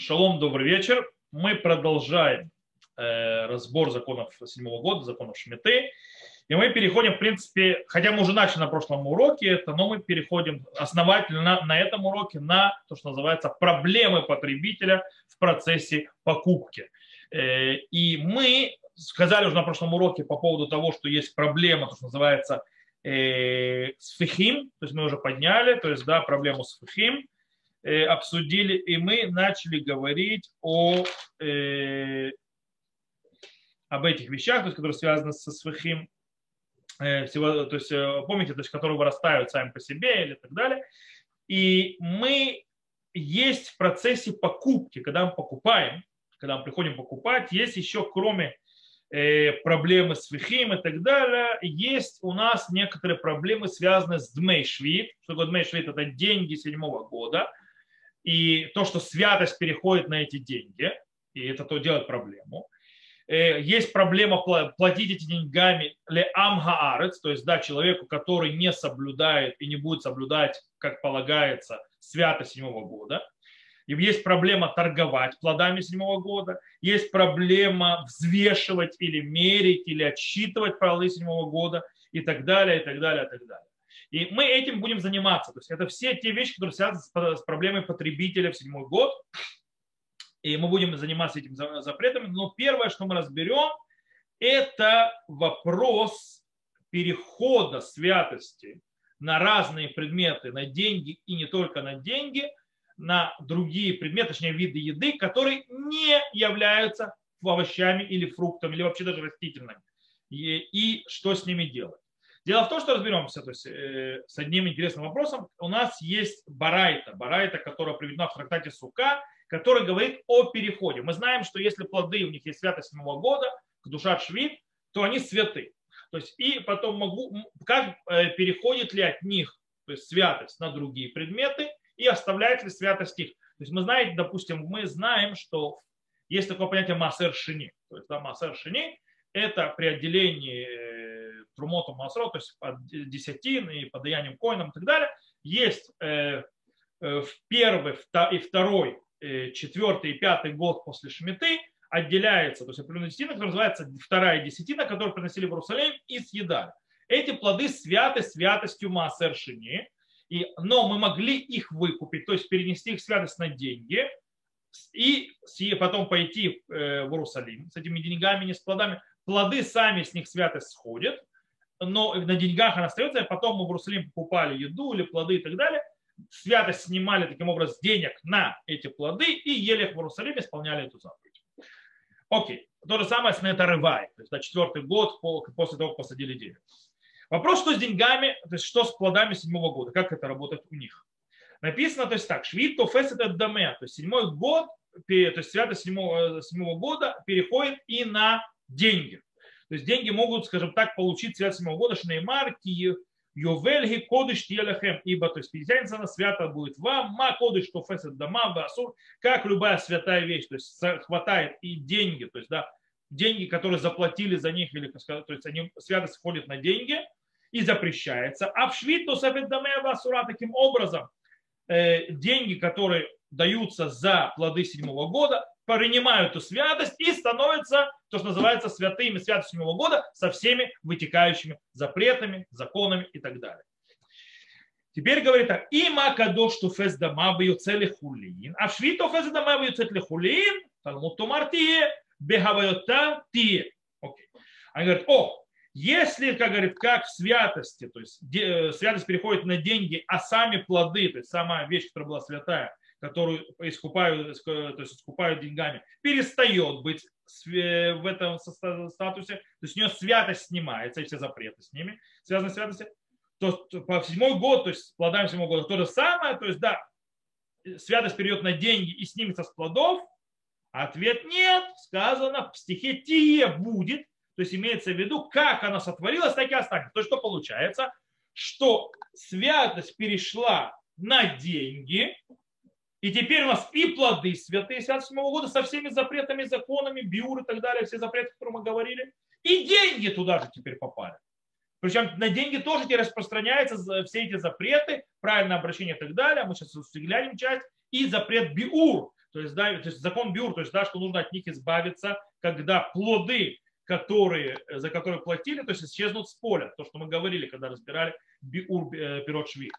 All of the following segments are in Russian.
Шалом, добрый вечер. Мы продолжаем э, разбор законов седьмого года, законов Шмиты. И мы переходим, в принципе, хотя мы уже начали на прошлом уроке это, но мы переходим основательно на, на этом уроке на то, что называется проблемы потребителя в процессе покупки. Э, и мы сказали уже на прошлом уроке по поводу того, что есть проблема, то, что называется э, сфихим, то есть мы уже подняли, то есть, да, проблему с фихим Э, обсудили, и мы начали говорить о, э, об этих вещах, то есть, которые связаны со свахим, э, всего, то есть, э, помните, то есть, которые вырастают сами по себе или так далее. И мы есть в процессе покупки, когда мы покупаем, когда мы приходим покупать, есть еще кроме э, проблемы с вихим и так далее, есть у нас некоторые проблемы, связанные с дмейшвит. Что такое дмейшвит? Это деньги седьмого года и то, что святость переходит на эти деньги, и это то делает проблему. Э, есть проблема платить эти деньгами ле амгаарец, то есть да, человеку, который не соблюдает и не будет соблюдать, как полагается, святость седьмого года. И есть проблема торговать плодами седьмого года, есть проблема взвешивать или мерить, или отсчитывать плоды седьмого года и так далее, и так далее, и так далее. И мы этим будем заниматься. То есть это все те вещи, которые связаны с проблемой потребителя в седьмой год. И мы будем заниматься этим запретами. Но первое, что мы разберем, это вопрос перехода святости на разные предметы, на деньги и не только на деньги, на другие предметы, точнее виды еды, которые не являются овощами или фруктами, или вообще даже растительными. И, и что с ними делать. Дело в том, что разберемся то есть, э, с одним интересным вопросом. У нас есть барайта, барайта, которая приведена в трактате Сука, который говорит о переходе. Мы знаем, что если плоды, у них есть святость седьмого года, к душа швид, то они святы. То есть, и потом могу, как э, переходит ли от них то есть, святость на другие предметы и оставляет ли святость их. То есть мы знаем, допустим, мы знаем, что есть такое понятие массер шини. То есть да, массер шини – это при отделении э, трумотом масро, то есть под десятин и подаянием коином и так далее, есть э, э, в первый и второй, э, четвертый и пятый год после Шмиты отделяется, то есть определенная десятина, которая называется вторая десятина, которую приносили в Иерусалим и съедали. Эти плоды святы святостью Маасер Шини, и, но мы могли их выкупить, то есть перенести их святость на деньги, и потом пойти в Иерусалим с этими деньгами, не с плодами. Плоды сами с них святость сходят, но на деньгах она остается, а потом мы в Иерусалим покупали еду или плоды и так далее, святость снимали таким образом денег на эти плоды и ели их в Иерусалиме, исполняли эту заповедь. Окей. То же самое с Нетарывай, то есть на четвертый год после того, как посадили дерево. Вопрос, что с деньгами, то есть что с плодами седьмого года, как это работает у них. Написано, то есть так, швид то это даме, то есть седьмой год, то есть святость седьмого, седьмого года переходит и на деньги. То есть деньги могут, скажем так, получить свят седьмого года Шнеймар, Йовельги кодыш тиелехем, ибо, то есть, пятидесятница свято будет. Вам, ма кодыш тофесет дома, басур, как любая святая вещь, то есть хватает и деньги, то есть, да, деньги, которые заплатили за них, или, то есть, они, святость входит на деньги и запрещается. А в швид то басура таким образом, э, деньги, которые даются за плоды седьмого года, принимают эту святость и становятся, то, что называется, святыми святостью седьмого года со всеми вытекающими запретами, законами и так далее. Теперь говорит так. Има кадош туфес дама цели хулин, а в швид туфес дама цели хулин, талмуд тумартие, бехавайота тие. Окей. Они говорят, о, если, как говорит, как в святости, то есть э, святость переходит на деньги, а сами плоды, то есть сама вещь, которая была святая, которую искупают, то есть искупают деньгами, перестает быть в этом статусе, то есть у нее святость снимается, и все запреты с ними, связанные с святостью, то по седьмой год, то есть с плодами седьмого года, то же самое, то есть да, святость перейдет на деньги и снимется с плодов, ответ нет, сказано в стихе «тие будет», то есть имеется в виду, как она сотворилась, так и останется. То есть что получается? Что святость перешла на деньги, и теперь у нас и плоды святые 77 года со всеми запретами, законами, биур и так далее, все запреты, о которых мы говорили. И деньги туда же теперь попали. Причем на деньги тоже теперь распространяются все эти запреты, правильное обращение и так далее. Мы сейчас взглянем часть. И запрет биур, то есть, да, то есть закон Бюр, то есть, да, что нужно от них избавиться, когда плоды, которые, за которые платили, то есть исчезнут с поля. То, что мы говорили, когда разбирали Биур э, Пирот Швид.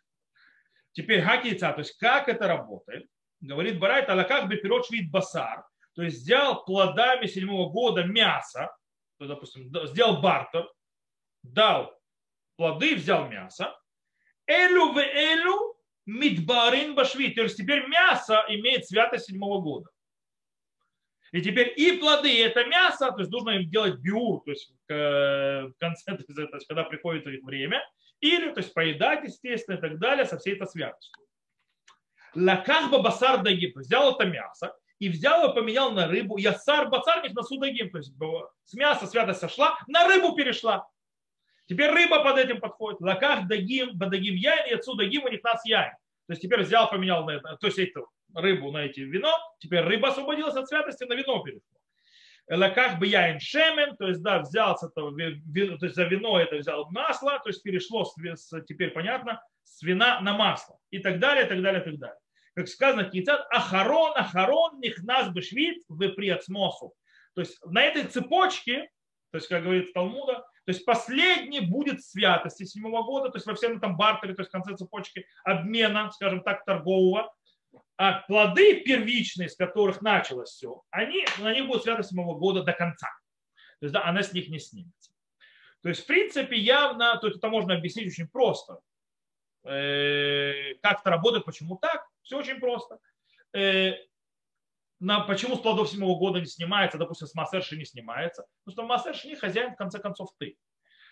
Теперь хакица, то есть как это работает? Говорит Барайт, алаках бы пирот басар, то есть сделал плодами седьмого года мясо, то, допустим, сделал бартер, дал плоды, взял мясо, элю в элю мидбарин башвит, то есть теперь мясо имеет святость седьмого года. И теперь и плоды, и это мясо, то есть нужно им делать биур, то есть в конце, то есть, когда приходит их время, или, то есть, поедать, естественно, и так далее, со всей этой святостью. Лаках басар дагим, взял это мясо, и взял и поменял на рыбу. Ясар бацар них на судагим, то есть с мяса святость сошла, на рыбу перешла. Теперь рыба под этим подходит. Лаках дагим, бадагим яйн, и отсюда дагим у них нас яйн. То есть теперь взял, поменял на это, то есть эту рыбу на эти вино, теперь рыба освободилась от святости, на вино перешло. Лаках бы яин шемен, то есть да, взялся, то, то есть за вино это взял масло, то есть перешло с, теперь понятно, с вина на масло и так далее, и так далее, и так далее. Как сказано, кицат, ахарон, ахарон, нихнас бешвит, вы приацмосу. То есть на этой цепочке, то есть, как говорит Талмуда, то есть последний будет святости седьмого года, то есть во всем этом бартере, то есть в конце цепочки обмена, скажем так, торгового, а плоды первичные, с которых началось все, они, на них будет свято седьмого года до конца. То есть да, она с них не снимется. То есть, в принципе, явно, то есть это можно объяснить очень просто. Э, как это работает, почему так? Все очень просто. Э, на, почему с плодов седьмого года не снимается, допустим, с массерши не снимается? Потому что массерши не хозяин, в конце концов, ты.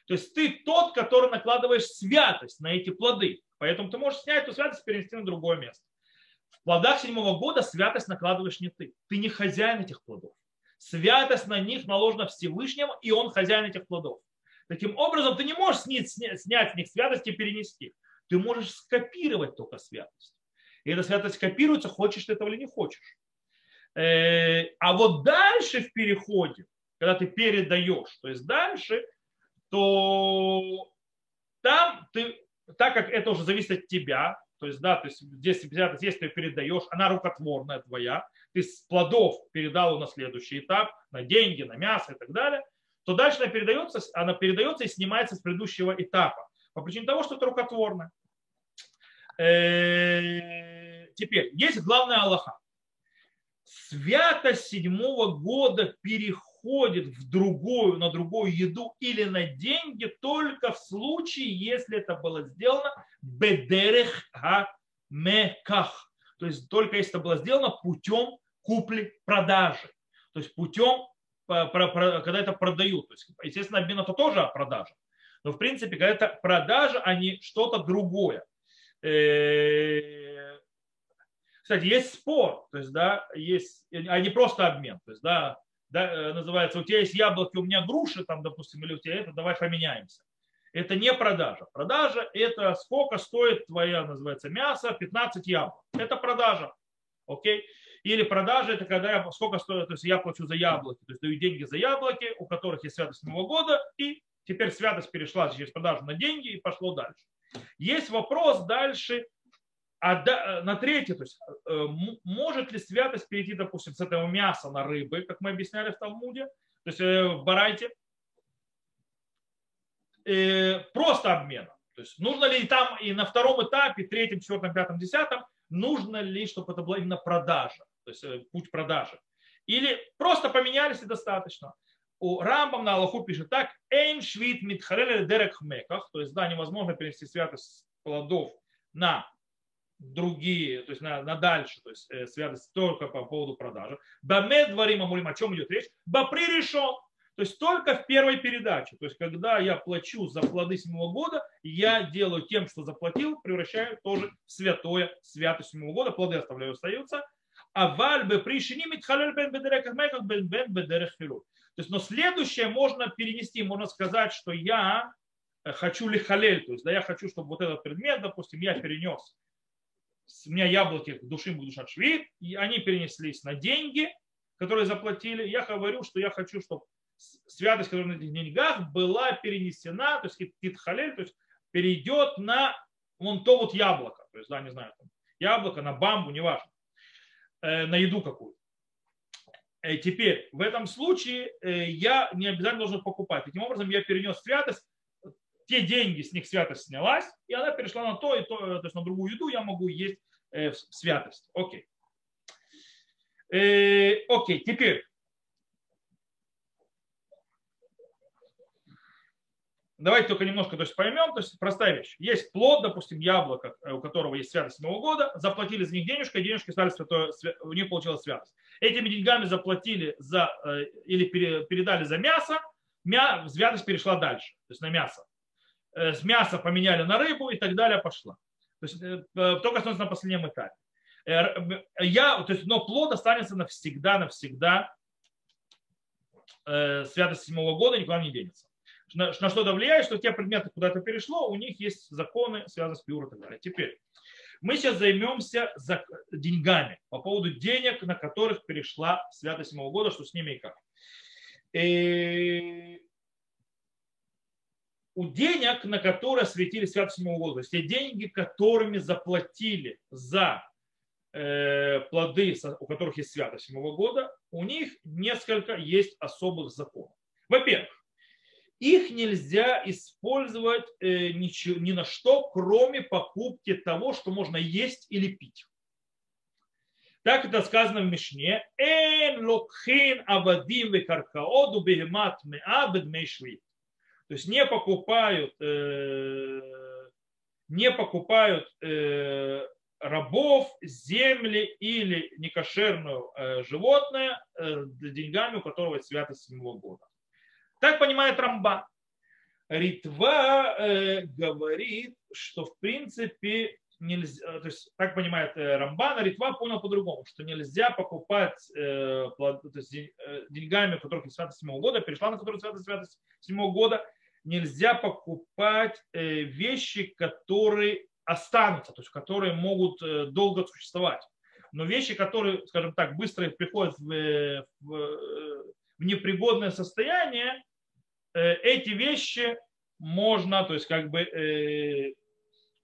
То есть ты тот, который накладываешь святость на эти плоды. Поэтому ты можешь снять эту святость и перенести на другое место. В плодах седьмого года святость накладываешь не ты. Ты не хозяин этих плодов. Святость на них наложена Всевышним, и он хозяин этих плодов. Таким образом, ты не можешь снять, снять с них святость и перенести. Ты можешь скопировать только святость. И эта святость копируется, хочешь ты этого или не хочешь. Э, а вот дальше в переходе, когда ты передаешь, то есть дальше, то там ты, так как это уже зависит от тебя, то есть, да, то есть здесь святость, если ты передаешь, она рукотворная твоя, ты с плодов передал на следующий этап, на деньги, на мясо и так далее, то дальше она передается, она передается и снимается с предыдущего этапа. По причине того, что это рукотворно. Э, теперь, есть главная Аллаха. Святость седьмого года переходит в другую, на другую еду или на деньги только в случае, если это было сделано бедерех меках. То есть только если это было сделано путем купли-продажи. То есть путем, когда это продают. То есть, естественно, обмен это тоже продажа. Но в принципе, когда это продажа, а не что-то другое. Э, кстати, есть спор, то есть, да, есть, а не просто обмен. То есть, да, да, э, называется, у тебя есть яблоки, у меня груши, там, допустим, или у тебя это, давай поменяемся. Это не продажа. Продажа – это сколько стоит твоя, называется, мясо, 15 яблок. Это продажа. Окей? Или продажа – это когда я, сколько стоит, то есть я плачу за яблоки, то есть даю деньги за яблоки, у которых есть святость Нового года, и теперь святость перешла через продажу на деньги и пошло дальше. Есть вопрос дальше, а да, на третье, то есть э, может ли святость перейти, допустим, с этого мяса на рыбы, как мы объясняли в Талмуде, то есть э, в Барайте, э, просто обмена. То есть нужно ли там и на втором этапе, третьем, четвертом, пятом, десятом, нужно ли, чтобы это была именно продажа, то есть путь продажи. Или просто поменялись и достаточно у Рамбам на Аллаху пишет так, Эйн швид митхареле дерек хмеках, то есть, да, невозможно перенести святость плодов на другие, то есть на, на дальше, то есть э, святость только по поводу продажи. Бамед дворим амулим, о чем идет речь? Бапри решен, то есть только в первой передаче. То есть когда я плачу за плоды седьмого года, я делаю тем, что заплатил, превращаю тоже в святое святость седьмого года. Плоды оставляю, остаются. А вальбе пришини митхалель бен бедерек бен бен бедерек. То есть, но следующее можно перенести, можно сказать, что я э, хочу лихалель, то есть да, я хочу, чтобы вот этот предмет, допустим, я перенес, у меня яблоки душим душат швид, и они перенеслись на деньги, которые заплатили. Я говорю, что я хочу, чтобы святость, которая на этих деньгах, была перенесена, то есть китхалель, то есть перейдет на вон то вот яблоко, то есть, да, не знаю, там, яблоко, на бамбу, неважно. на еду какую. Теперь, в этом случае я не обязательно должен покупать. Таким образом, я перенес святость, те деньги, с них святость снялась, и она перешла на то, и то, то есть на другую еду я могу есть святость. Окей. Окей, теперь Давайте только немножко то есть, поймем, то есть простая вещь. Есть плод, допустим, яблоко, э, у которого есть святость Нового года, заплатили за них денежкой, денежки стали святое, у них получилась святость. Этими деньгами заплатили за, э, или передали за мясо, мя, святость перешла дальше, то есть на мясо. Э, с мяса поменяли на рыбу и так далее пошла. То есть только становится на последнем этапе. Я, то есть, но плод останется навсегда, навсегда святость седьмого года никуда не денется на, на что это влияет, что те предметы куда-то перешло, у них есть законы, связанные с пиур и так далее. Теперь, мы сейчас займемся за деньгами, по поводу денег, на которых перешла святость седьмого года, что с ними и как. И у денег, на которые светили седьмого года, то есть те деньги, которыми заплатили за э, плоды, у которых есть святость седьмого года, у них несколько есть особых законов. Во-первых, их нельзя использовать э, ни на что, кроме покупки того, что можно есть или пить. Так это сказано в Мишне. Эн локхин авадим векаркаоду бегемат меабед мейшвит. То есть не покупают, э, не покупают э, рабов, земли или некошерное э, животное деньгами, у которого есть святость седьмого года. Так понимает Рамба. Ритва э, говорит, что в принципе нельзя, то есть так понимает э, Рамбан, а Ритва понял по-другому, что нельзя покупать э, то есть, деньгами, у которых святость 7 года, перешла на которую святость, святость 7 года, нельзя покупать э, вещи, которые останутся, то есть которые могут э, долго существовать. Но вещи, которые, скажем так, быстро приходят в, э, в, в непригодное состояние, эти вещи можно, то есть как бы, э,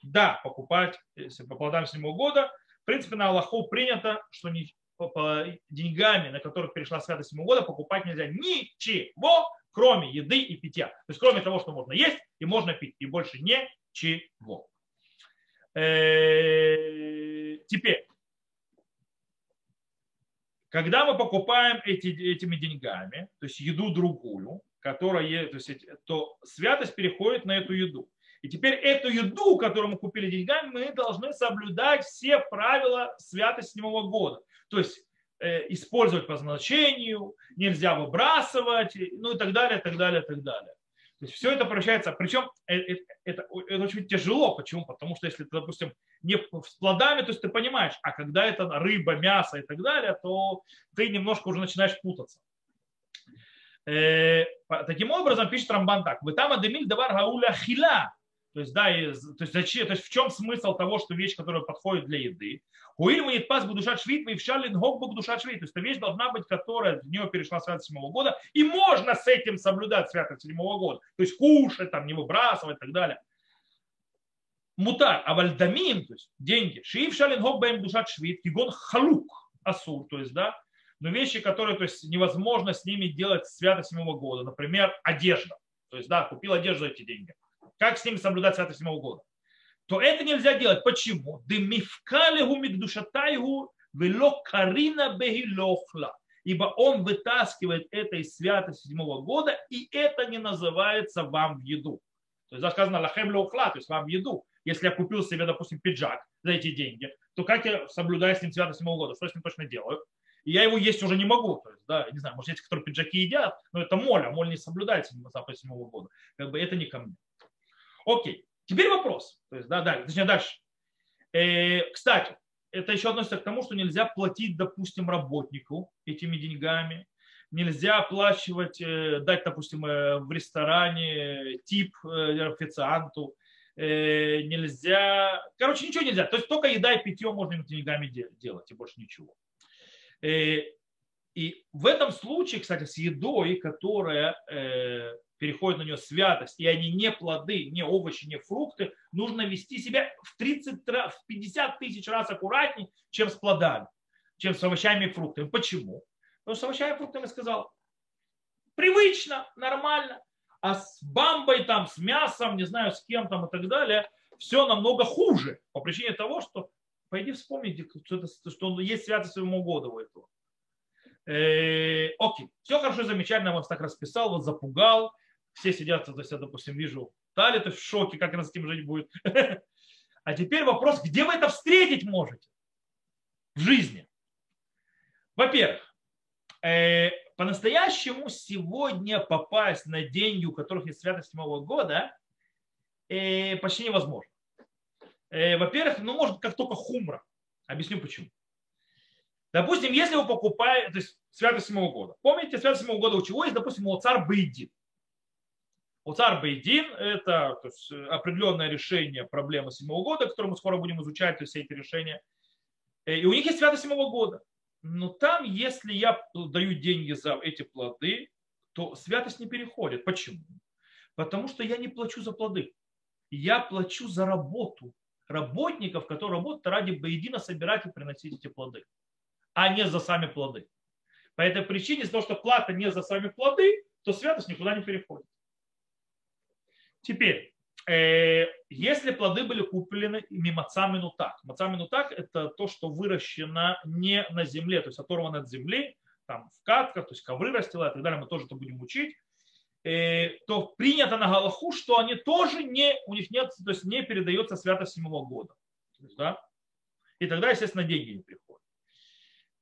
да, покупать если по плодам седьмого года. В принципе, на Аллаху принято, что не, по, по деньгами, на которых перешла святость седьмого года, покупать нельзя ничего, кроме еды и питья. То есть кроме того, что можно есть и можно пить, и больше ничего. Э, теперь, когда мы покупаем эти, этими деньгами, то есть еду другую, которая, то, есть, то святость переходит на эту еду. И теперь эту еду, которую мы купили деньгами, мы должны соблюдать все правила святости седьмого года. То есть использовать по назначению, нельзя выбрасывать, ну и так далее, так далее, так далее. То есть все это превращается, причем это, это, это очень тяжело. Почему? Потому что если допустим, не с плодами, то есть ты понимаешь, а когда это рыба, мясо и так далее, то ты немножко уже начинаешь путаться. Э, таким образом, пишет Рамбан так. Вы там адемиль давар гауля хила. То есть, да, и, то, есть, зачем, то есть в чем смысл того, что вещь, которая подходит для еды? Уиль не пас будушат швид, и вшалин гог будушат швид. То есть, это вещь должна быть, которая в нее перешла святость седьмого года, и можно с этим соблюдать святость седьмого года. То есть, кушать, там, не выбрасывать и так далее. Мутар, а вальдамин, то есть деньги. Шиив шалин гог бэм душат швид, кигон халук асур, то есть, да, но вещи, которые то есть, невозможно с ними делать святость седьмого года. Например, одежда. То есть, да, купил одежду за эти деньги. Как с ними соблюдать святость седьмого года? То это нельзя делать. Почему? Демифкалеху мигдушатайгу вело карина бехилохла. Ибо он вытаскивает это из святости седьмого года, и это не называется вам в еду. То есть сказано лахем лохла, то есть вам в еду. Если я купил себе, допустим, пиджак за эти деньги, то как я соблюдаю с ним святость седьмого года? Что с ним точно делаю? и я его есть уже не могу. То есть, да, не знаю, может, есть, которые пиджаки едят, но это моль, а моль не соблюдается запах седьмого года. Как бы это не ко мне. Окей. Теперь вопрос. То есть, да, дальше, точнее, дальше. Э, кстати, это еще относится к тому, что нельзя платить, допустим, работнику этими деньгами. Нельзя оплачивать, э, дать, допустим, э, в ресторане тип э, официанту. Нельзя, короче, ничего нельзя. То есть только еда и питье можно этими деньгами делать, и больше ничего. И в этом случае, кстати, с едой, которая переходит на нее святость, и они не плоды, не овощи, не фрукты, нужно вести себя в 30, в 50 тысяч раз аккуратнее, чем с плодами. чем с овощами и фруктами. Почему? Потому что с овощами и фруктами сказал, привычно, нормально. А с бамбой, там, с мясом, не знаю, с кем там и так далее, все намного хуже. По причине того, что пойди вспомните, что, что есть святость своему года у этого. Э, окей, все хорошо, замечательно, я вас так расписал, вот запугал. Все сидят, то есть я, допустим, вижу, Тали, то в шоке, как она с этим жить будет. А теперь вопрос, где вы это встретить можете в жизни? Во-первых, э, по-настоящему сегодня попасть на деньги, у которых есть святость Нового года, э, почти невозможно. Э, во-первых, ну, может, как только хумра. Объясню почему. Допустим, если вы покупаете, то есть святость седьмого года. Помните, святость седьмого года у чего есть, допустим, у царь Бейдин. У царь Бейдин – это то есть, определенное решение проблемы седьмого года, которое мы скоро будем изучать, то есть все эти решения. Э, и у них есть святость седьмого года. Но там, если я даю деньги за эти плоды, то святость не переходит. Почему? Потому что я не плачу за плоды. Я плачу за работу работников, которые работают ради Бейдина собирать и приносить эти плоды а не за сами плоды. По этой причине, из-за того, что плата не за сами плоды, то святость никуда не переходит. Теперь, э, если плоды были куплены мимаца минутак. Маца минутак – это то, что выращено не на земле, то есть оторвано от земли, там в катках, то есть ковры растила и так далее, мы тоже это будем учить, э, то принято на Галаху, что они тоже не, у них нет, то есть не передается святость седьмого года. да? И тогда, естественно, деньги не приходят.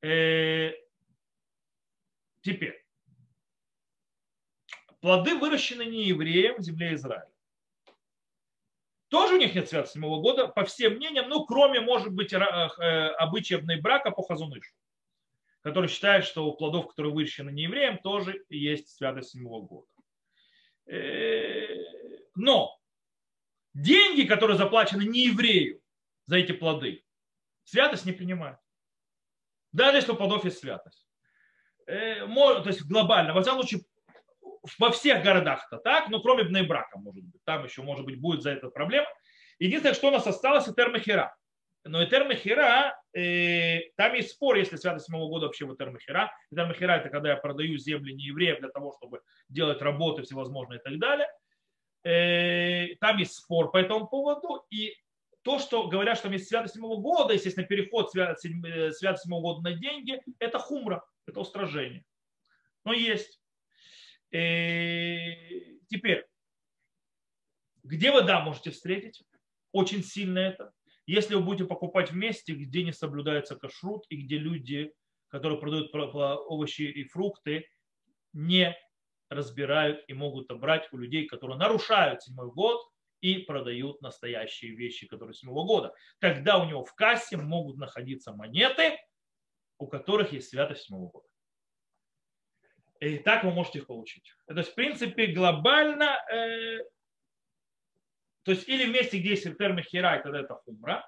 Э, теперь. Плоды выращены не евреем в земле Израиля. Тоже у них нет святого седьмого года, по всем мнениям, ну, кроме, может быть, э, обычаевной брака по Хазунышу, который считает, что у плодов, которые выращены не евреем, тоже есть святость седьмого года. Э, но деньги, которые заплачены не еврею за эти плоды, святость не принимает. Даже если у плодов есть святость. Э, то есть глобально, во всяком случае, во всех городах-то так, но кроме Бнейбрака, может быть. Там еще, может быть, будет за это проблема. Единственное, что у нас осталось, это Термахира. Но Этермахира, э, там есть спор, если святость седьмого года вообще в Этермахира. Этермахира это когда я продаю земли не евреев для того, чтобы делать работы всевозможные и так далее. Э, там есть спор по этому поводу. И то, что говорят, что там есть святость седьмого года, естественно, переход святости э, седьмого года на деньги, это хумра, это устражение. Но есть. И э, теперь, где вы, да, можете встретить? Очень сильно это. Если вы будете покупать в месте, где не соблюдается кашрут и где люди, которые продают овощи и фрукты, не разбирают и могут обрать у людей, которые нарушают седьмой год, и продают настоящие вещи, которые с нового года. Тогда у него в кассе могут находиться монеты, у которых есть святость седьмого года. И так вы можете их получить. То есть, в принципе, глобально, э, то есть или в месте, где есть термин хирай, тогда это хумра,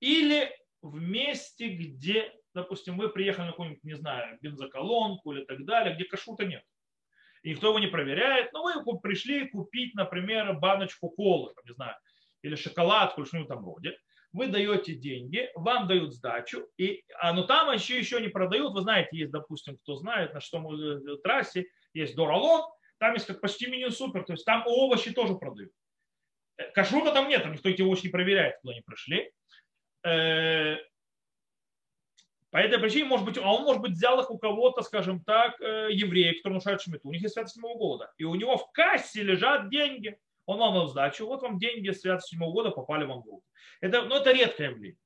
или в месте, где, допустим, вы приехали на какую-нибудь, не знаю, бензоколонку или так далее, где кашута нет и никто его не проверяет. Но вы пришли купить, например, баночку колы, не знаю, или шоколадку, или что-нибудь там роде. Вы даете деньги, вам дают сдачу, и, а, но там еще, еще не продают. Вы знаете, есть, допустим, кто знает, на что мы э, трассе есть Доралон, там есть как почти меню супер, то есть там овощи тоже продают. Э, кашрута там нет, там никто эти овощи не проверяет, куда они пришли. Э, по этой причине, может быть, а он, может быть, взял их у кого-то, скажем так, евреи, которые нарушают шмиту. У них есть святость седьмого года. И у него в кассе лежат деньги. Он вам дал сдачу. Вот вам деньги святости седьмого года попали вам в руки. Это, ну, это редкое явление.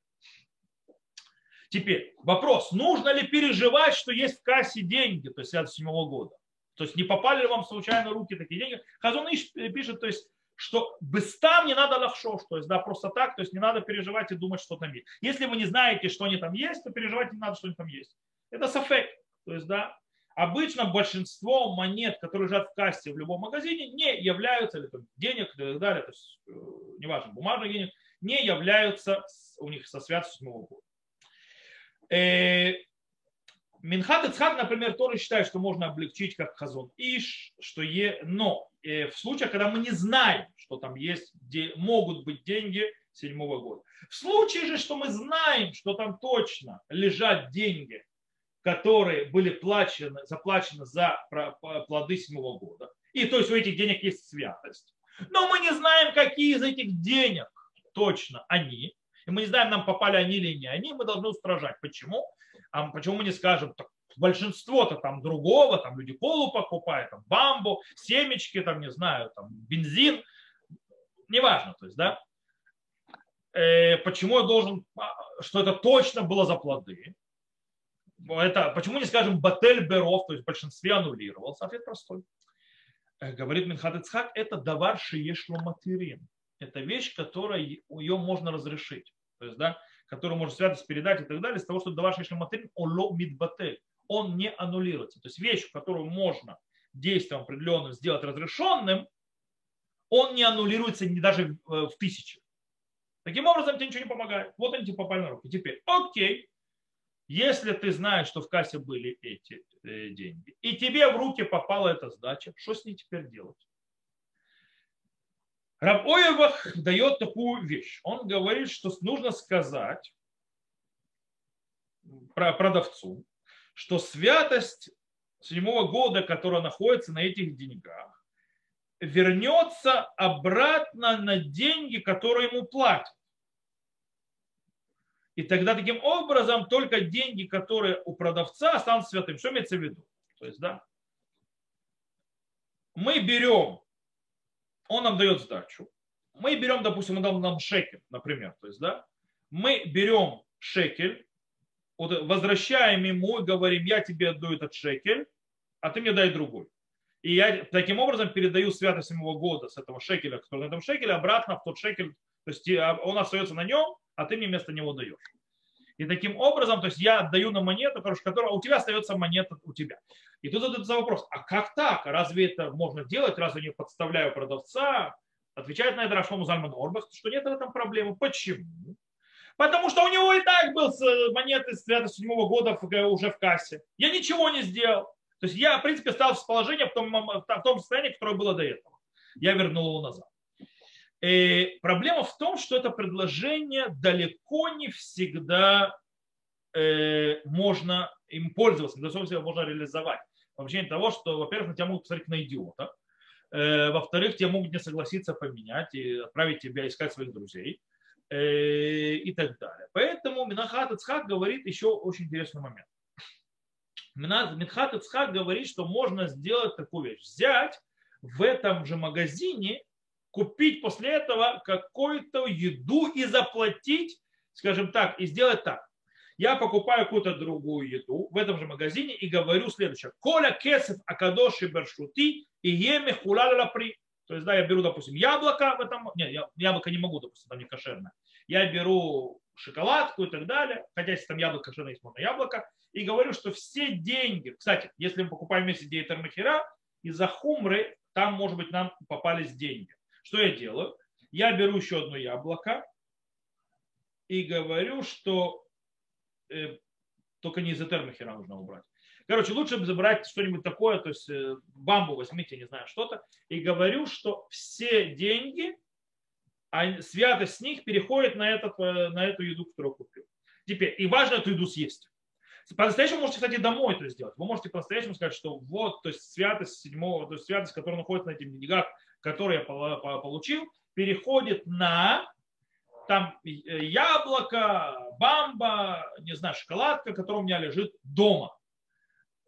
Теперь вопрос, нужно ли переживать, что есть в кассе деньги, то есть святость седьмого года? То есть не попали ли вам случайно руки такие деньги? Хазун пишет, то есть что быстам не надо лахшош, то есть да, просто так, то есть не надо переживать и думать, что там есть. Если вы не знаете, что они там есть, то переживать не надо, что они там есть. Это сафек, то есть да, обычно большинство монет, которые лежат в кассе в любом магазине, не являются, или там, денег и так далее, то есть э, неважно, бумажных денег, не являются у них со святостью Нового года. Э, Минхат Ицхак, например, тоже считает, что можно облегчить как хазон иш, что е, но э, в случаях, когда мы не знаем, что там есть, где могут быть деньги, седьмого года. В случае же, что мы знаем, что там точно лежат деньги, которые были плачены, заплачены за плоды седьмого года, и то есть у этих денег есть святость, но мы не знаем, какие из этих денег точно они, и мы не знаем, нам попали они или не они, мы должны устражать. Почему? А почему мы не скажем, так большинство-то там другого, там люди колу покупают, там бамбу, семечки, там, не знаю, там бензин, неважно, то есть, да, э, почему я должен, а, что это точно было за плоды, это, почему не скажем батель беров, то есть в большинстве аннулировался, ответ простой. Э, говорит Минхат Ицхак, это давар шиешло материн. Это вещь, которая ее можно разрешить. То есть, да, которую можно святость передать и так далее, из того, что давар шиешло материн, оло мидбатель он не аннулируется. То есть вещь, которую можно действием определенным сделать разрешенным, он не аннулируется ни даже э, в тысячи. Таким образом, тебе ничего не помогает. Вот они тебе попали на руки. Теперь, окей, если ты знаешь, что в кассе были эти э, деньги, и тебе в руки попала эта сдача, что с ней теперь делать? Раб Оевах дает такую вещь. Он говорит, что нужно сказать про продавцу, что святость седьмого года, которая находится на этих деньгах, вернется обратно на деньги, которые ему платят. И тогда таким образом только деньги, которые у продавца, останутся святым. Что имеется в виду? То есть, да, мы берем, он нам дает сдачу, мы берем, допустим, он дал нам шекель, например, то есть, да, мы берем шекель, возвращаем ему и говорим, я тебе отдаю этот шекель, а ты мне дай другой. И я таким образом передаю святость седьмого года с этого шекеля, который на этом шекеле, обратно в тот шекель, то есть а, он остается на нем, а ты мне вместо него даешь. И таким образом, то есть я отдаю на монету, короче, которая у тебя остается монета у тебя. И тут задается вопрос, а как так? Разве это можно делать? Разве не подставляю продавца? Отвечает на это Рашмаму Зальман Орбах, что нет в этом проблемы. Почему? Потому что у него и так был э, монеты с 97 года э, уже в кассе. Я ничего не сделал. То есть я, в принципе, стал в положении в том, в том состоянии, которое было до этого. Я вернул его назад. И проблема в том, что это предложение далеко не всегда э, можно им пользоваться, не всегда можно реализовать. В причине того, что, во-первых, на тебя могут посмотреть на идиота, э, во-вторых, тебе могут не согласиться поменять и отправить тебя искать своих друзей. Э, и так далее. Поэтому Минахат Ицхак говорит еще очень интересный момент. Минхат Ицхак говорит, что можно сделать такую вещь. Взять в этом же магазине, купить после этого какую-то еду и заплатить, скажем так, и сделать так. Я покупаю какую-то другую еду в этом же магазине и говорю следующее. Коля кесов акадоши бершути и еме хуляля при. То есть, да, я беру, допустим, яблоко в этом, не, я, яблоко не могу, допустим, там не кошерное. Я беру шоколадку и так далее, хотя если там яблоко кошерное, есть можно яблоко, и говорю, что все деньги, кстати, если мы покупаем вместе диетер махера, из-за хумры там, может быть, нам попались деньги. Что я делаю? Я беру еще одно яблоко и говорю, что э, только не из этермахера нужно убрать. Короче, лучше забрать что-нибудь такое, то есть э, бамбу возьмите, не знаю, что-то, и говорю, что все деньги, а святость с них переходит на, этот, э, на эту еду, которую купил. Теперь, и важно эту еду съесть. По-настоящему можете, кстати, домой это сделать. Вы можете по-настоящему сказать, что вот, то есть святость седьмого, то есть святость, которая находится на этих деньгах, которые я получил, переходит на там э, яблоко, бамба, не знаю, шоколадка, которая у меня лежит дома.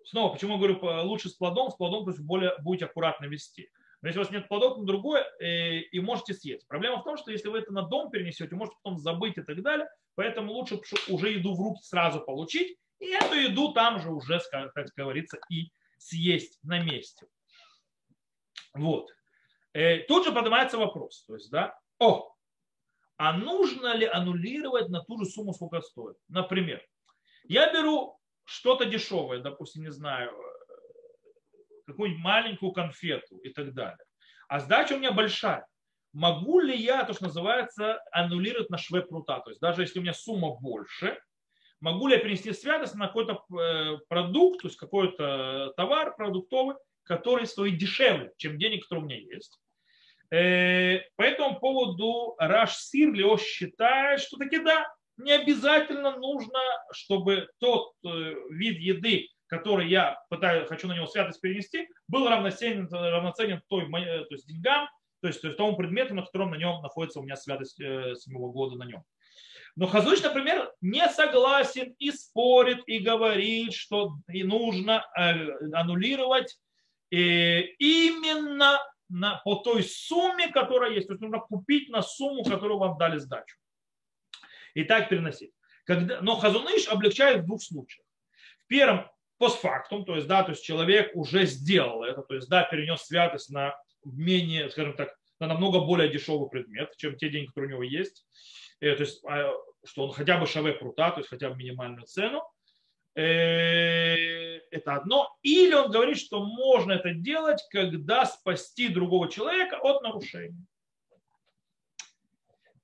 Снова, почему я говорю, лучше с плодом, с плодом, то есть более будете аккуратно вести. Но если у вас нет плодов, то другое, и, э, и можете съесть. Проблема в том, что если вы это на дом перенесете, можете потом забыть и так далее. Поэтому лучше уже еду в руки сразу получить, и эту еду там же уже, как говорится, и съесть на месте. Вот. Э, тут же поднимается вопрос. То есть, да, о, а нужно ли аннулировать на ту же сумму, сколько стоит? Например, я беру что-то дешевое, допустим, не знаю, какую-нибудь маленькую конфету и так далее. А сдача у меня большая. Могу ли я, то, что называется, аннулировать на шве прута? То есть даже если у меня сумма больше, могу ли я перенести святость на какой-то э, продукт, то есть какой-то товар продуктовый, который стоит дешевле, чем денег, которые у меня есть. Э, по этому поводу Раш Сирлио считает, что таки да, не обязательно нужно, чтобы тот э, вид еды, который я пытаюсь, хочу на него святость перенести, был равноценен, равноценен той, то есть деньгам, то есть, то есть тому предмету, на котором на нем находится у меня святость седьмого года на нем. Но Хазуч, например, не согласен и спорит, и говорит, что и нужно аннулировать именно на, по той сумме, которая есть. То есть нужно купить на сумму, которую вам дали сдачу. И так переносить. Когда, но Хазуныш облегчает в двух случаях. В первом постфактум, то есть, да, то есть человек уже сделал это, то есть, да, перенес святость на менее, скажем так, на намного более дешевый предмет, чем те деньги, которые у него есть. Э, то есть, а, что он хотя бы шаве прута, то есть хотя бы минимальную цену. Э, это одно. Или он говорит, что можно это делать, когда спасти другого человека от нарушения.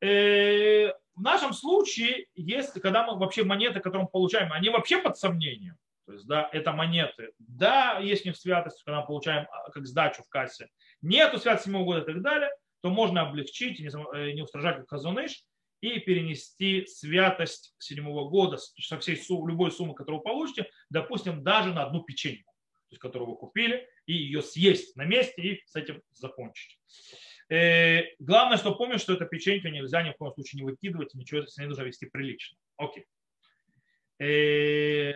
Э, в нашем случае, если, когда мы вообще монеты, которые мы получаем, они вообще под сомнением. То есть, да, это монеты. Да, есть не в святости, когда мы получаем а, как сдачу в кассе. Нету святости 7 года и так далее, то можно облегчить и не э, устражать как казуныш и перенести святость седьмого года со всей суммы, любой суммы, которую вы получите, допустим, даже на одну печеньку, то есть, которую вы купили, и ее съесть на месте и с этим закончить. Э, главное, что помнить, что эта печенька нельзя ни в коем случае не выкидывать, ничего с ней нужно вести прилично. Окей. Э,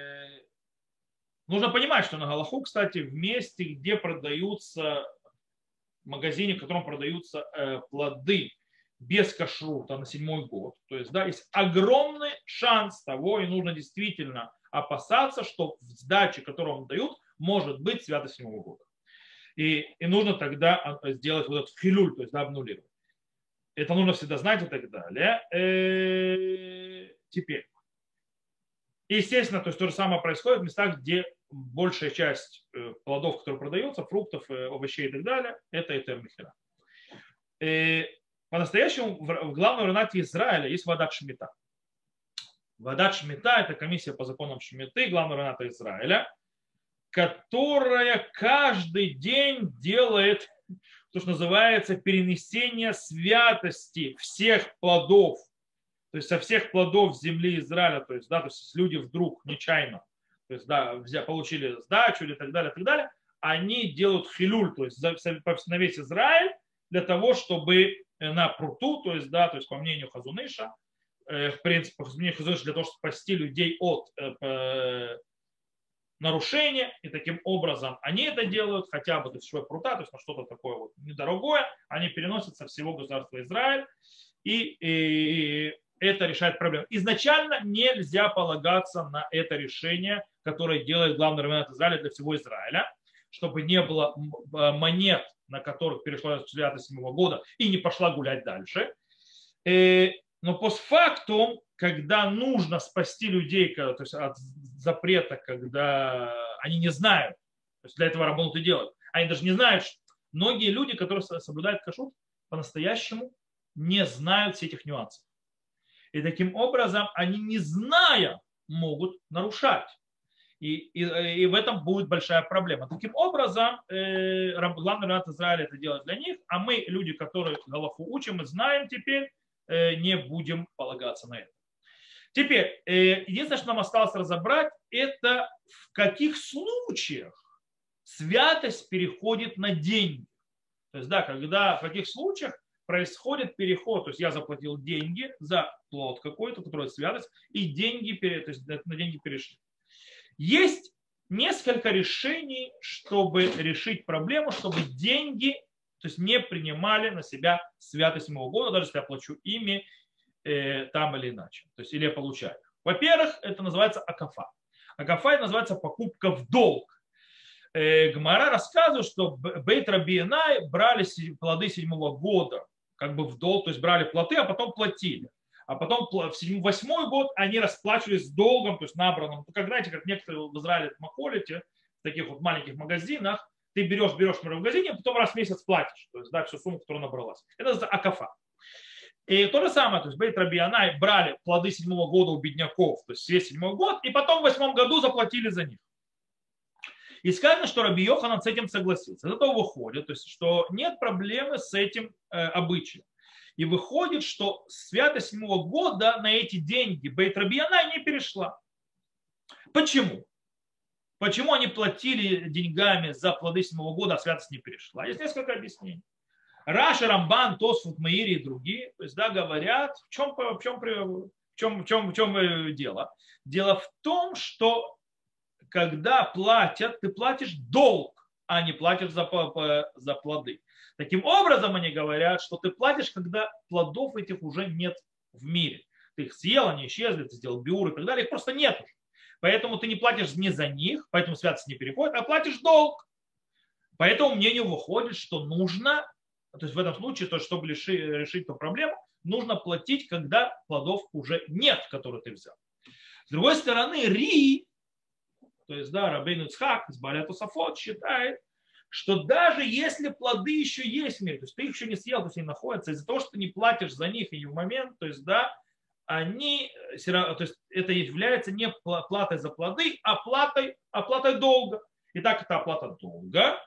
нужно понимать, что на Галаху, кстати, в месте, где продаются в магазине, в котором продаются э, плоды без кашрута на седьмой год. То есть, да, есть огромный шанс того, и нужно действительно опасаться, что в сдаче, которую вам дают, может быть святость седьмого года. И, и нужно тогда а, сделать вот этот хилюль, то есть да, обнулировать. Это нужно всегда знать и так далее. Э, теперь. Естественно, то есть то же самое происходит в местах, где большая часть э, плодов, которые продаются, фруктов, э, овощей и так далее, это этер михера. По-настоящему в главном Ренате Израиля есть вода Шмита. Вода Шмита – это комиссия по законам Шмиты, главного Рената Израиля, которая каждый день делает то, что называется перенесение святости всех плодов, то есть со всех плодов земли Израиля, то есть, да, то есть люди вдруг нечаянно, то есть, да, получили сдачу или так далее, так далее, они делают хилюль, то есть на весь Израиль, для того, чтобы на пруту, то есть, да, то есть по мнению Хазуныша, э, в принципе, по мнению Хазуныша для того, чтобы спасти людей от э, нарушения, и таким образом они это делают, хотя бы дешевая прута, то есть на что-то такое вот недорогое, они переносят со всего государства Израиль, и, и это решает проблему. Изначально нельзя полагаться на это решение, которое делает главный равенат Израиля для всего Израиля, чтобы не было монет на которых перешла с 97 года и не пошла гулять дальше. Э, но постфактум, когда нужно спасти людей то есть от запрета, когда они не знают, то есть для этого работу и делают, они даже не знают, что многие люди, которые соблюдают кашут, по-настоящему не знают всех этих нюансов. И таким образом они, не зная, могут нарушать. И, и, и в этом будет большая проблема. Таким образом, э, главный рад Израиля это делает для них, а мы, люди, которые Галаху учим и знаем теперь, э, не будем полагаться на это. Теперь, э, единственное, что нам осталось разобрать, это в каких случаях святость переходит на деньги. То есть, да, когда в каких случаях происходит переход, то есть я заплатил деньги за плод какой-то, который святость, и деньги, то есть на деньги перешли. Есть несколько решений, чтобы решить проблему, чтобы деньги то есть не принимали на себя святость моего года, даже если я плачу ими э, там или иначе. То есть или я получаю. Во-первых, это называется акафа. Акафа называется покупка в долг. Э, Гмара рассказывает, что Бейт Рабиенай брали плоды седьмого года, как бы в долг, то есть брали плоды, а потом платили а потом в восьмой год они расплачивались с долгом, то есть набранным. Ну, как знаете, как некоторые в Израиле в Махолите, в таких вот маленьких магазинах, ты берешь, берешь в магазине, а потом раз в месяц платишь, то есть да, всю сумму, которая набралась. Это называется акафа. И то же самое, то есть Бейт Рабианай брали плоды седьмого года у бедняков, то есть весь седьмой год, и потом в восьмом году заплатили за них. И сказано, что Раби Йоханан с этим согласился. Этого выходит, то есть, что нет проблемы с этим э, обычаем. И выходит, что святость седьмого года на эти деньги Бейт Рабияна не перешла. Почему? Почему они платили деньгами за плоды седьмого года, а святость не перешла? Есть несколько объяснений. Раша, Рамбан, Тосфут, Маири и другие, то есть, да, говорят, в чем, в чем, в чем, в чем, в чем э, дело. Дело в том, что когда платят, ты платишь долг, а не платишь за, за плоды. Таким образом, они говорят, что ты платишь, когда плодов этих уже нет в мире. Ты их съел, они исчезли, ты сделал биур и так далее, их просто нет. Поэтому ты не платишь не за них, поэтому святость не переходит, а платишь долг. По этому мнению выходит, что нужно, то есть в этом случае, то, чтобы решить, эту проблему, нужно платить, когда плодов уже нет, которые ты взял. С другой стороны, Ри, то есть, да, Рабейн Ицхак из Баляту Сафот считает, что даже если плоды еще есть в мире, то есть ты их еще не съел, то есть они находятся, из-за того, что ты не платишь за них и в момент, то есть, да, они, то есть это является не платой за плоды, а платой, оплатой долга. И так это оплата долга,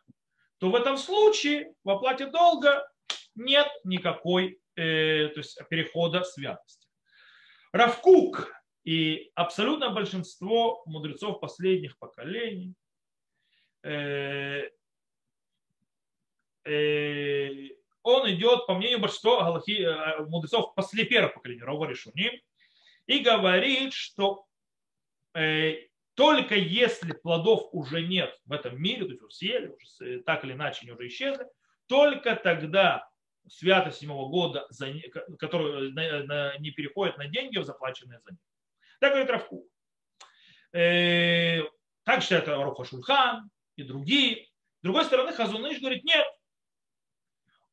то в этом случае в оплате долга нет никакой э, то есть перехода святости. Равкук и абсолютное большинство мудрецов последних поколений э, э, он идет, по мнению большинства галахи, э, мудрецов после первого поколения, Рова Решуним, и говорит, что э, только если плодов уже нет в этом мире, то есть уже съели, уже так или иначе они уже исчезли, только тогда святость седьмого года, который не переходит на деньги, заплаченные за них. Так говорит Равку. Э, так считает Руха Шульхан и другие. С другой стороны, Хазуныш говорит, нет.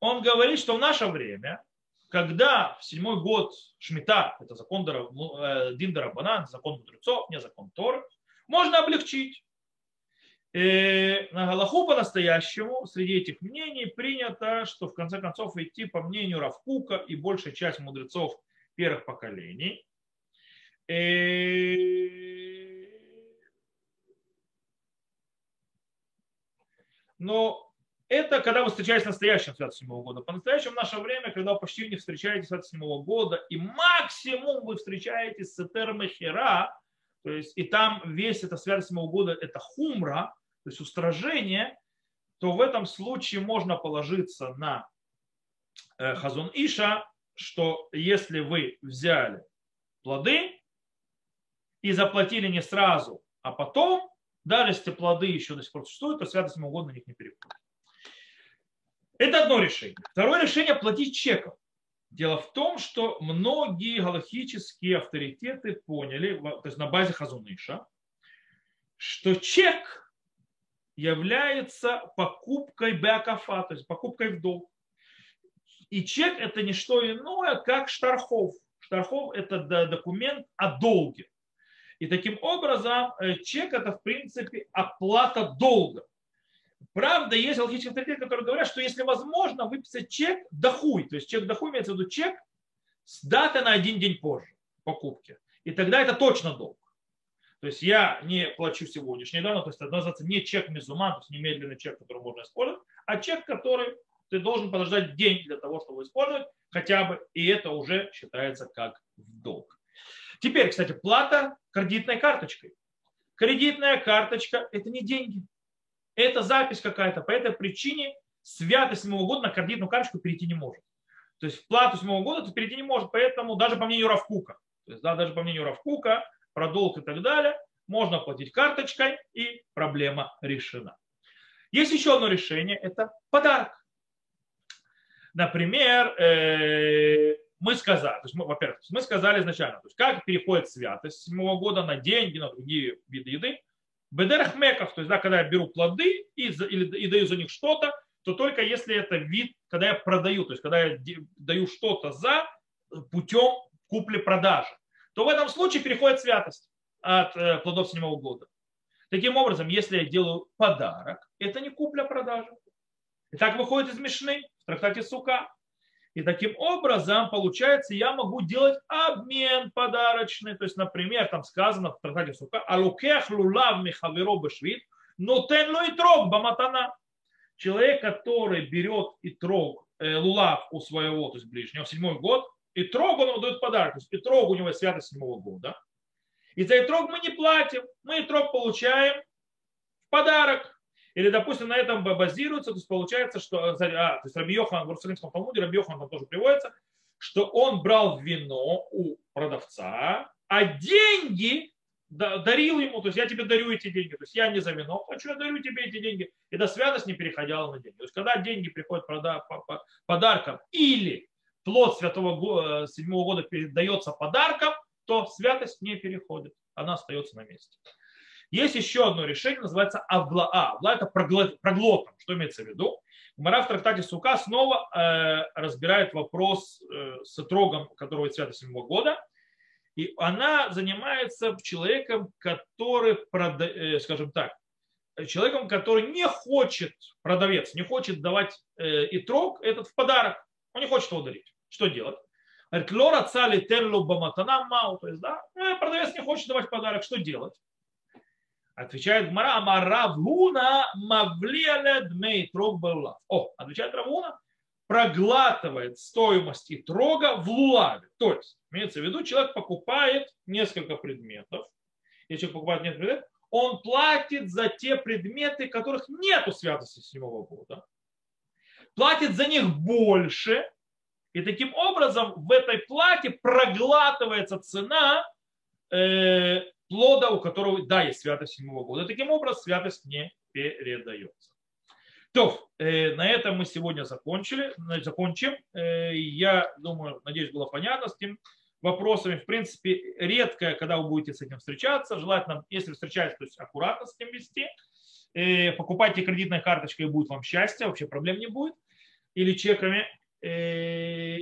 Он говорит, что в наше время, когда в седьмой год Шмита, это закон э, Диндара Банан, закон мудрецов, не закон Торы, можно облегчить. И э, на Галаху по-настоящему среди этих мнений принято, что в конце концов идти по мнению Равкука и большая часть мудрецов первых поколений. И... Но это когда вы встречаетесь настоящим святым седьмого года. По-настоящему в наше время, когда вы почти не встречаетесь святым седьмого года, и максимум вы встречаетесь с Этер Мехера, то есть и там весь это святость седьмого года, это хумра, то есть устражение, то в этом случае можно положиться на э, Хазон Иша, что если вы взяли плоды и заплатили не сразу, а потом, даже если плоды еще до сих пор существуют, то святость ему угодно на них не переходит. Это одно решение. Второе решение – платить чеком. Дело в том, что многие галахические авторитеты поняли, то есть на базе Хазуныша, что чек является покупкой беакафа, то есть покупкой в долг. И чек это не что иное, как штархов. Штархов это документ о долге. И таким образом э, чек это в принципе оплата долга. Правда, есть алхимические авторитеты, которые говорят, что если возможно выписать чек дохуй, то есть чек дохуй имеется в виду чек с датой на один день позже покупки. И тогда это точно долг. То есть я не плачу сегодняшний данный, то есть это называется не чек мезуман, то есть немедленный чек, который можно использовать, а чек, который ты должен подождать день для того, чтобы использовать хотя бы, и это уже считается как долг. Теперь, кстати, плата кредитной карточкой. Кредитная карточка – это не деньги. Это запись какая-то. По этой причине святость седьмого года на кредитную карточку перейти не может. То есть в плату седьмого года ты перейти не может. Поэтому даже по мнению Равкука, то есть, да, даже по мнению Равкука, про долг и так далее, можно платить карточкой, и проблема решена. Есть еще одно решение, это подарок. Например, э, мы сказали, то есть мы, во-первых, мы сказали изначально, то есть как переходит святость седьмого года на деньги, на другие виды еды. Бедерах меков, то есть да, когда я беру плоды и, или, и даю за них что-то, то только если это вид, когда я продаю, то есть когда я даю что-то за путем купли-продажи то в этом случае переходит святость от э, плодов седьмого года. Таким образом, если я делаю подарок, это не купля-продажа. И так выходит из Мишны в трактате Сука. И таким образом, получается, я могу делать обмен подарочный. То есть, например, там сказано в трактате Сука, «Алукех лулав михаверо бешвит», но тен и трог баматана. Человек, который берет и трог, э, лулав у своего, то есть ближнего, седьмой год, и трог он ему дает подарок. То есть и трог у него святость седьмого года. И за итрог мы не платим, мы итрог получаем в подарок. Или, допустим, на этом базируется, то есть получается, что, а, то есть Раби Йохан, в Иерусалимском Талмуде, Раби Йохан там тоже приводится, что он брал вино у продавца, а деньги дарил ему, то есть я тебе дарю эти деньги, то есть я не за вино хочу, я дарю тебе эти деньги. И до святость не переходила на деньги. То есть когда деньги приходят подарком или плод святого э, седьмого года передается подарком, то святость не переходит, она остается на месте. Есть еще одно решение, называется авлаа. Авла это проглотом. Что имеется в виду? Мара в трактате Сука снова э, разбирает вопрос э, с трогом, которого свято седьмого года. И она занимается человеком, который, прода, э, скажем так, человеком, который не хочет, продавец, не хочет давать э, и трог этот в подарок. Он не хочет его дарить. Что делать? Говорит, лора цали терлу баматана мау. То есть, да, э, продавец не хочет давать подарок. Что делать? Отвечает Гмара, ама Равуна мавлиале дмей трог балулав. О, отвечает Равуна, проглатывает стоимость и трога в лулаве. То есть, имеется в виду, человек покупает несколько предметов. Если человек покупает несколько предметов, он платит за те предметы, которых нет у святости седьмого года. Платит за них больше. И таким образом в этой плате проглатывается цена э, плода, у которого, да, есть святость седьмого года. Таким образом, святость не передается. То, э, на этом мы сегодня закончили, закончим. Э, я думаю, надеюсь, было понятно с тем вопросами. В принципе, редко, когда вы будете с этим встречаться. Желательно, если встречаетесь, то есть аккуратно с этим вести. Э, покупайте кредитной карточкой, и будет вам счастье, вообще проблем не будет. Или чеками. Э,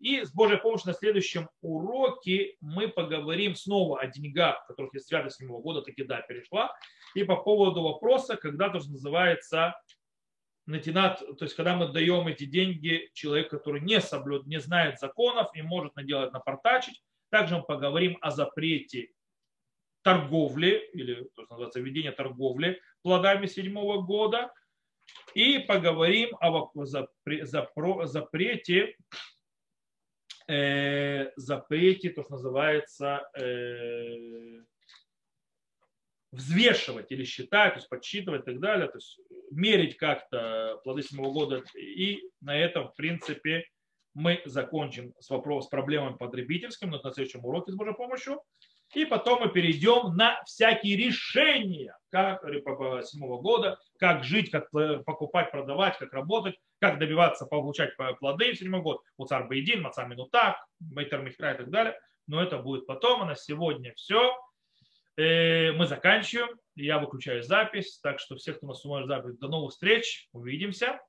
и с Божьей помощью на следующем уроке мы поговорим снова о деньгах, которых есть связано с седьмого года, таки да, перешла. И по поводу вопроса, когда тоже называется натинат, то есть когда мы даем эти деньги человеку, который не соблюд, не знает законов и может наделать, напортачить. Также мы поговорим о запрете торговли, или то, что называется ведение торговли плодами седьмого года, и поговорим о запрете, э, запрете, то, что называется, э, взвешивать или считать, то есть подсчитывать и так далее, то есть мерить как-то плоды седьмого года. И на этом, в принципе, мы закончим с вопросом, с проблемами потребительским, но на следующем уроке с Божьей помощью. И потом мы перейдем на всякие решения, как седьмого года, как жить, как покупать, продавать, как работать, как добиваться, получать плоды в седьмой год. Муцар Бейдин, Маца Минутак, Бейтер Михра и так далее. Но это будет потом. А на сегодня все. Э, мы заканчиваем. Я выключаю запись. Так что всех, кто нас смотрит запись, до новых встреч. Увидимся.